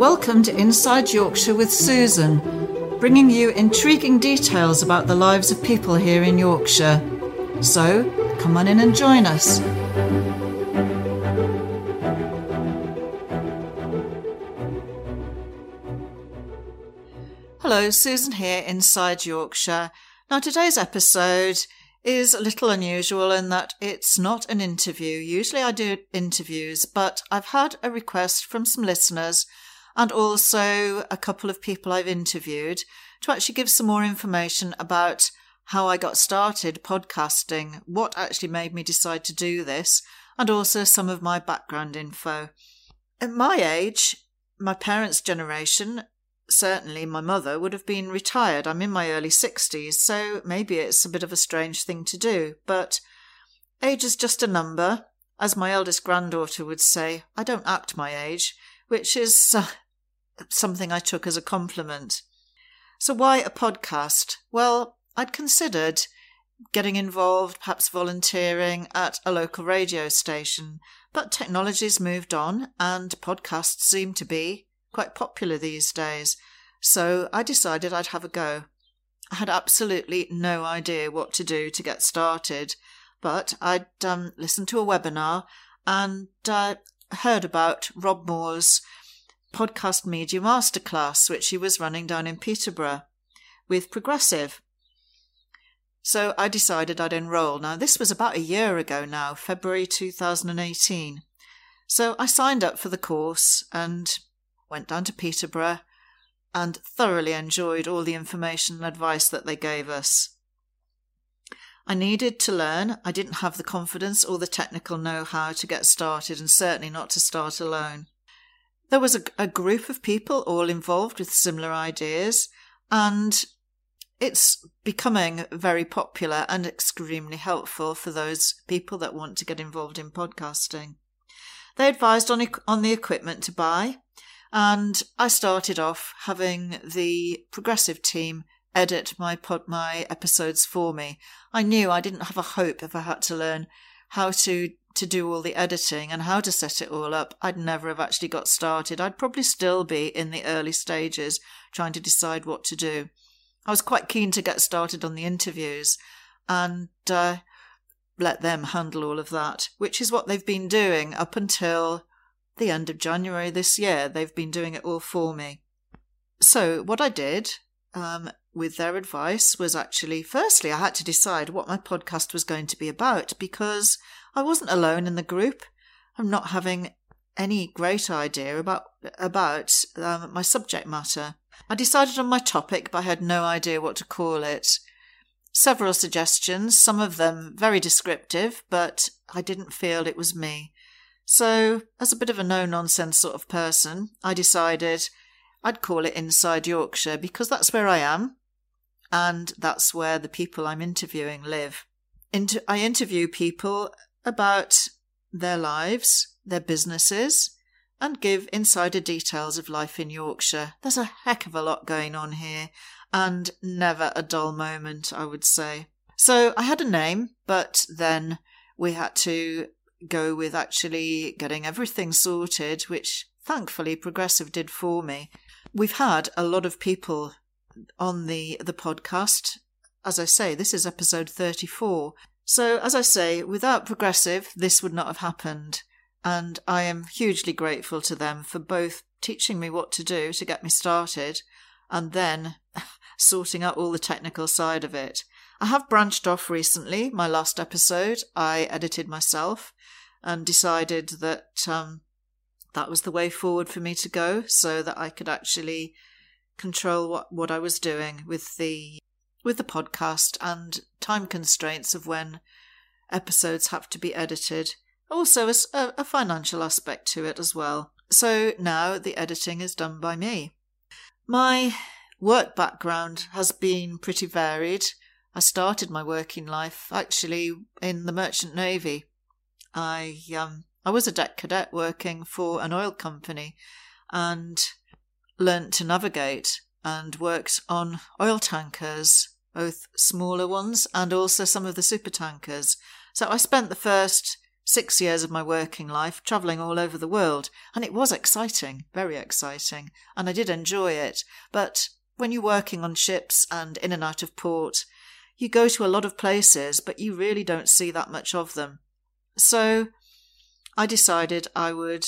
Welcome to Inside Yorkshire with Susan, bringing you intriguing details about the lives of people here in Yorkshire. So, come on in and join us. Hello, Susan here, Inside Yorkshire. Now, today's episode is a little unusual in that it's not an interview. Usually I do interviews, but I've had a request from some listeners and also a couple of people I've interviewed to actually give some more information about how I got started podcasting, what actually made me decide to do this, and also some of my background info. At my age, my parents' generation, certainly my mother would have been retired. I'm in my early 60s, so maybe it's a bit of a strange thing to do, but age is just a number. As my eldest granddaughter would say, I don't act my age, which is uh, something I took as a compliment. So, why a podcast? Well, I'd considered getting involved, perhaps volunteering at a local radio station, but technology's moved on and podcasts seem to be quite popular these days, so I decided I'd have a go. I had absolutely no idea what to do to get started, but I'd um, listened to a webinar and uh, heard about Rob Moore's podcast media masterclass, which he was running down in Peterborough with Progressive. So I decided I'd enroll. Now, this was about a year ago now, February 2018. So I signed up for the course and went down to Peterborough and thoroughly enjoyed all the information and advice that they gave us. I needed to learn. I didn't have the confidence or the technical know how to get started, and certainly not to start alone. There was a, a, group of people all involved with similar ideas, and it's becoming very popular and extremely helpful for those people that want to get involved in podcasting. They advised on, on the equipment to buy, and I started off having the progressive team edit my pod, my episodes for me. I knew I didn't have a hope if I had to learn how to to do all the editing and how to set it all up. I'd never have actually got started. I'd probably still be in the early stages trying to decide what to do. I was quite keen to get started on the interviews and uh, let them handle all of that, which is what they've been doing up until the end of January this year. They've been doing it all for me. So, what I did um, with their advice was actually, firstly, I had to decide what my podcast was going to be about because I wasn't alone in the group. I'm not having any great idea about about um, my subject matter. I decided on my topic, but I had no idea what to call it. Several suggestions, some of them very descriptive, but I didn't feel it was me. So, as a bit of a no nonsense sort of person, I decided I'd call it Inside Yorkshire because that's where I am and that's where the people I'm interviewing live. Inter- I interview people about their lives, their businesses, and give insider details of life in Yorkshire. There's a heck of a lot going on here and never a dull moment, I would say. So I had a name, but then we had to go with actually getting everything sorted, which thankfully Progressive did for me. We've had a lot of people on the the podcast. As I say, this is episode 34. So, as I say, without Progressive, this would not have happened. And I am hugely grateful to them for both teaching me what to do to get me started and then sorting out all the technical side of it. I have branched off recently. My last episode I edited myself and decided that um, that was the way forward for me to go so that I could actually control what, what I was doing with the with the podcast and time constraints of when episodes have to be edited. Also, a, a financial aspect to it as well. So now the editing is done by me. My work background has been pretty varied. I started my working life actually in the Merchant Navy. I um, I was a deck cadet working for an oil company and learnt to navigate and worked on oil tankers, both smaller ones and also some of the super tankers. So I spent the first six years of my working life travelling all over the world, and it was exciting, very exciting, and I did enjoy it. But when you're working on ships and in and out of port, you go to a lot of places, but you really don't see that much of them. So I decided I would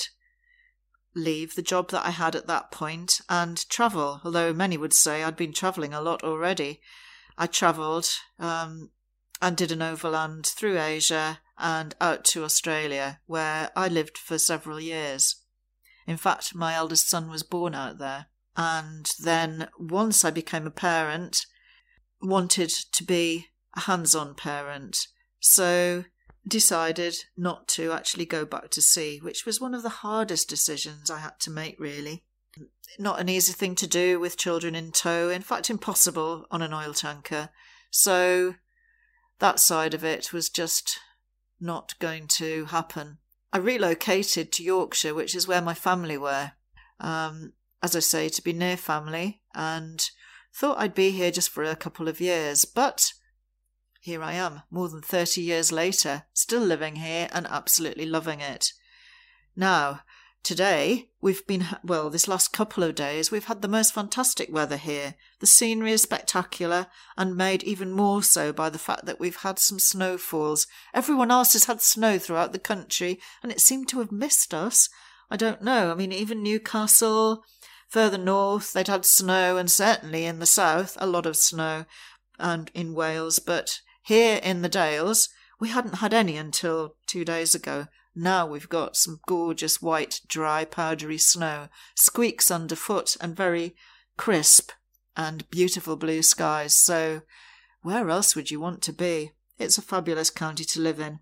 leave the job that I had at that point and travel, although many would say I'd been travelling a lot already. I travelled um, and did an overland through Asia and out to Australia, where I lived for several years. In fact, my eldest son was born out there. And then once I became a parent, wanted to be a hands on parent. So decided not to actually go back to sea, which was one of the hardest decisions I had to make, really. Not an easy thing to do with children in tow, in fact, impossible on an oil tanker. So that side of it was just not going to happen. I relocated to Yorkshire, which is where my family were. Um, as I say, to be near family, and thought I'd be here just for a couple of years. But here I am, more than 30 years later, still living here and absolutely loving it. Now, today, we've been, well, this last couple of days, we've had the most fantastic weather here. The scenery is spectacular and made even more so by the fact that we've had some snowfalls. Everyone else has had snow throughout the country and it seemed to have missed us. I don't know. I mean, even Newcastle, further north, they'd had snow, and certainly in the south, a lot of snow, and in Wales, but here in the Dales, we hadn't had any until two days ago. Now we've got some gorgeous white, dry, powdery snow, squeaks underfoot, and very crisp and beautiful blue skies. So, where else would you want to be? It's a fabulous county to live in.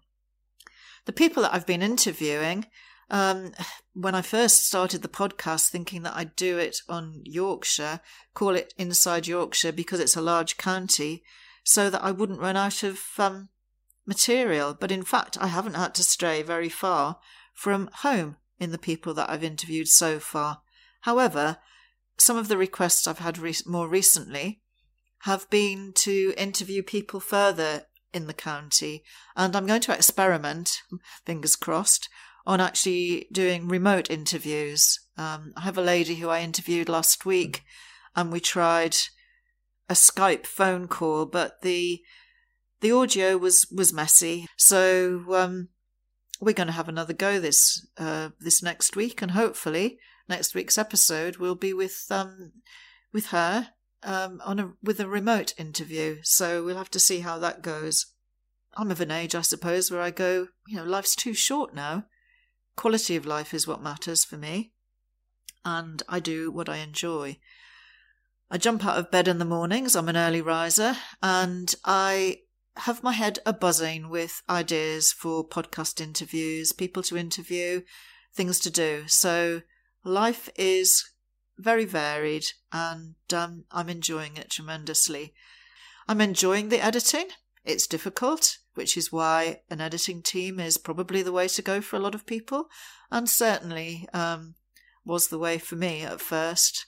The people that I've been interviewing, um, when I first started the podcast, thinking that I'd do it on Yorkshire, call it Inside Yorkshire because it's a large county, so that I wouldn't run out of um, material. But in fact, I haven't had to stray very far from home in the people that I've interviewed so far. However, some of the requests I've had re- more recently have been to interview people further in the county, and I'm going to experiment, fingers crossed, on actually doing remote interviews. Um, I have a lady who I interviewed last week, and we tried a Skype phone call, but the the audio was was messy. So um, we're going to have another go this uh, this next week, and hopefully next week's episode will be with um, with her um, on a with a remote interview. So we'll have to see how that goes. I'm of an age, I suppose, where I go, you know, life's too short now. Quality of life is what matters for me, and I do what I enjoy. I jump out of bed in the mornings, I'm an early riser, and I have my head a buzzing with ideas for podcast interviews, people to interview, things to do. So life is very varied and um, I'm enjoying it tremendously. I'm enjoying the editing. It's difficult, which is why an editing team is probably the way to go for a lot of people, and certainly um, was the way for me at first.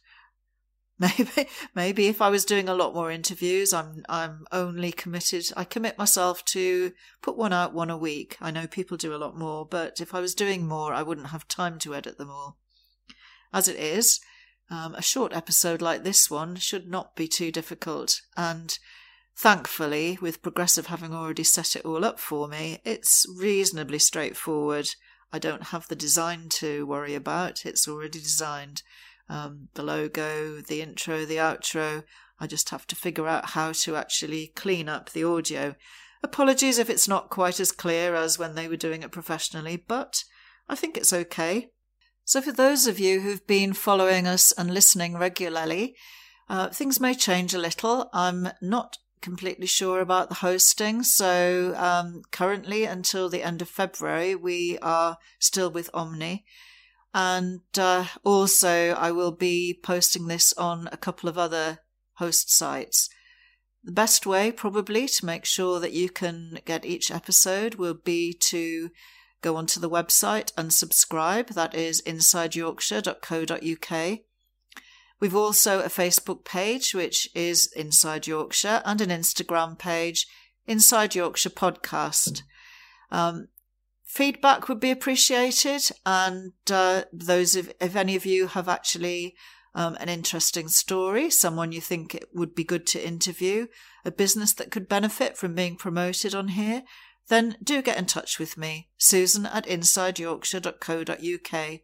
Maybe, maybe if I was doing a lot more interviews, I'm, I'm only committed. I commit myself to put one out one a week. I know people do a lot more, but if I was doing more, I wouldn't have time to edit them all. As it is, um, a short episode like this one should not be too difficult. And thankfully, with Progressive having already set it all up for me, it's reasonably straightforward. I don't have the design to worry about, it's already designed um, the logo, the intro, the outro. I just have to figure out how to actually clean up the audio. Apologies if it's not quite as clear as when they were doing it professionally, but I think it's okay. So, for those of you who've been following us and listening regularly, uh, things may change a little. I'm not completely sure about the hosting. So, um, currently, until the end of February, we are still with Omny. And uh, also, I will be posting this on a couple of other host sites. The best way, probably, to make sure that you can get each episode will be to go onto the website and subscribe. That is insideyorkshire.co.uk. We've also a Facebook page, which is Inside Yorkshire, and an Instagram page, Inside Yorkshire Podcast. Um, feedback would be appreciated. And uh, those of, if any of you have actually um, an interesting story, someone you think it would be good to interview, a business that could benefit from being promoted on here, then do get in touch with me, susan at insideyorkshire.co.uk.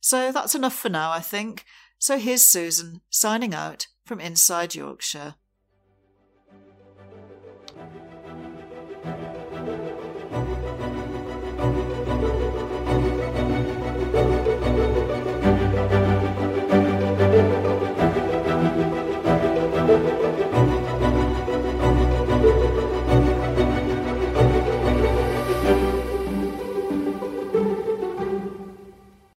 So that's enough for now, I think. So here's Susan signing out from Inside Yorkshire.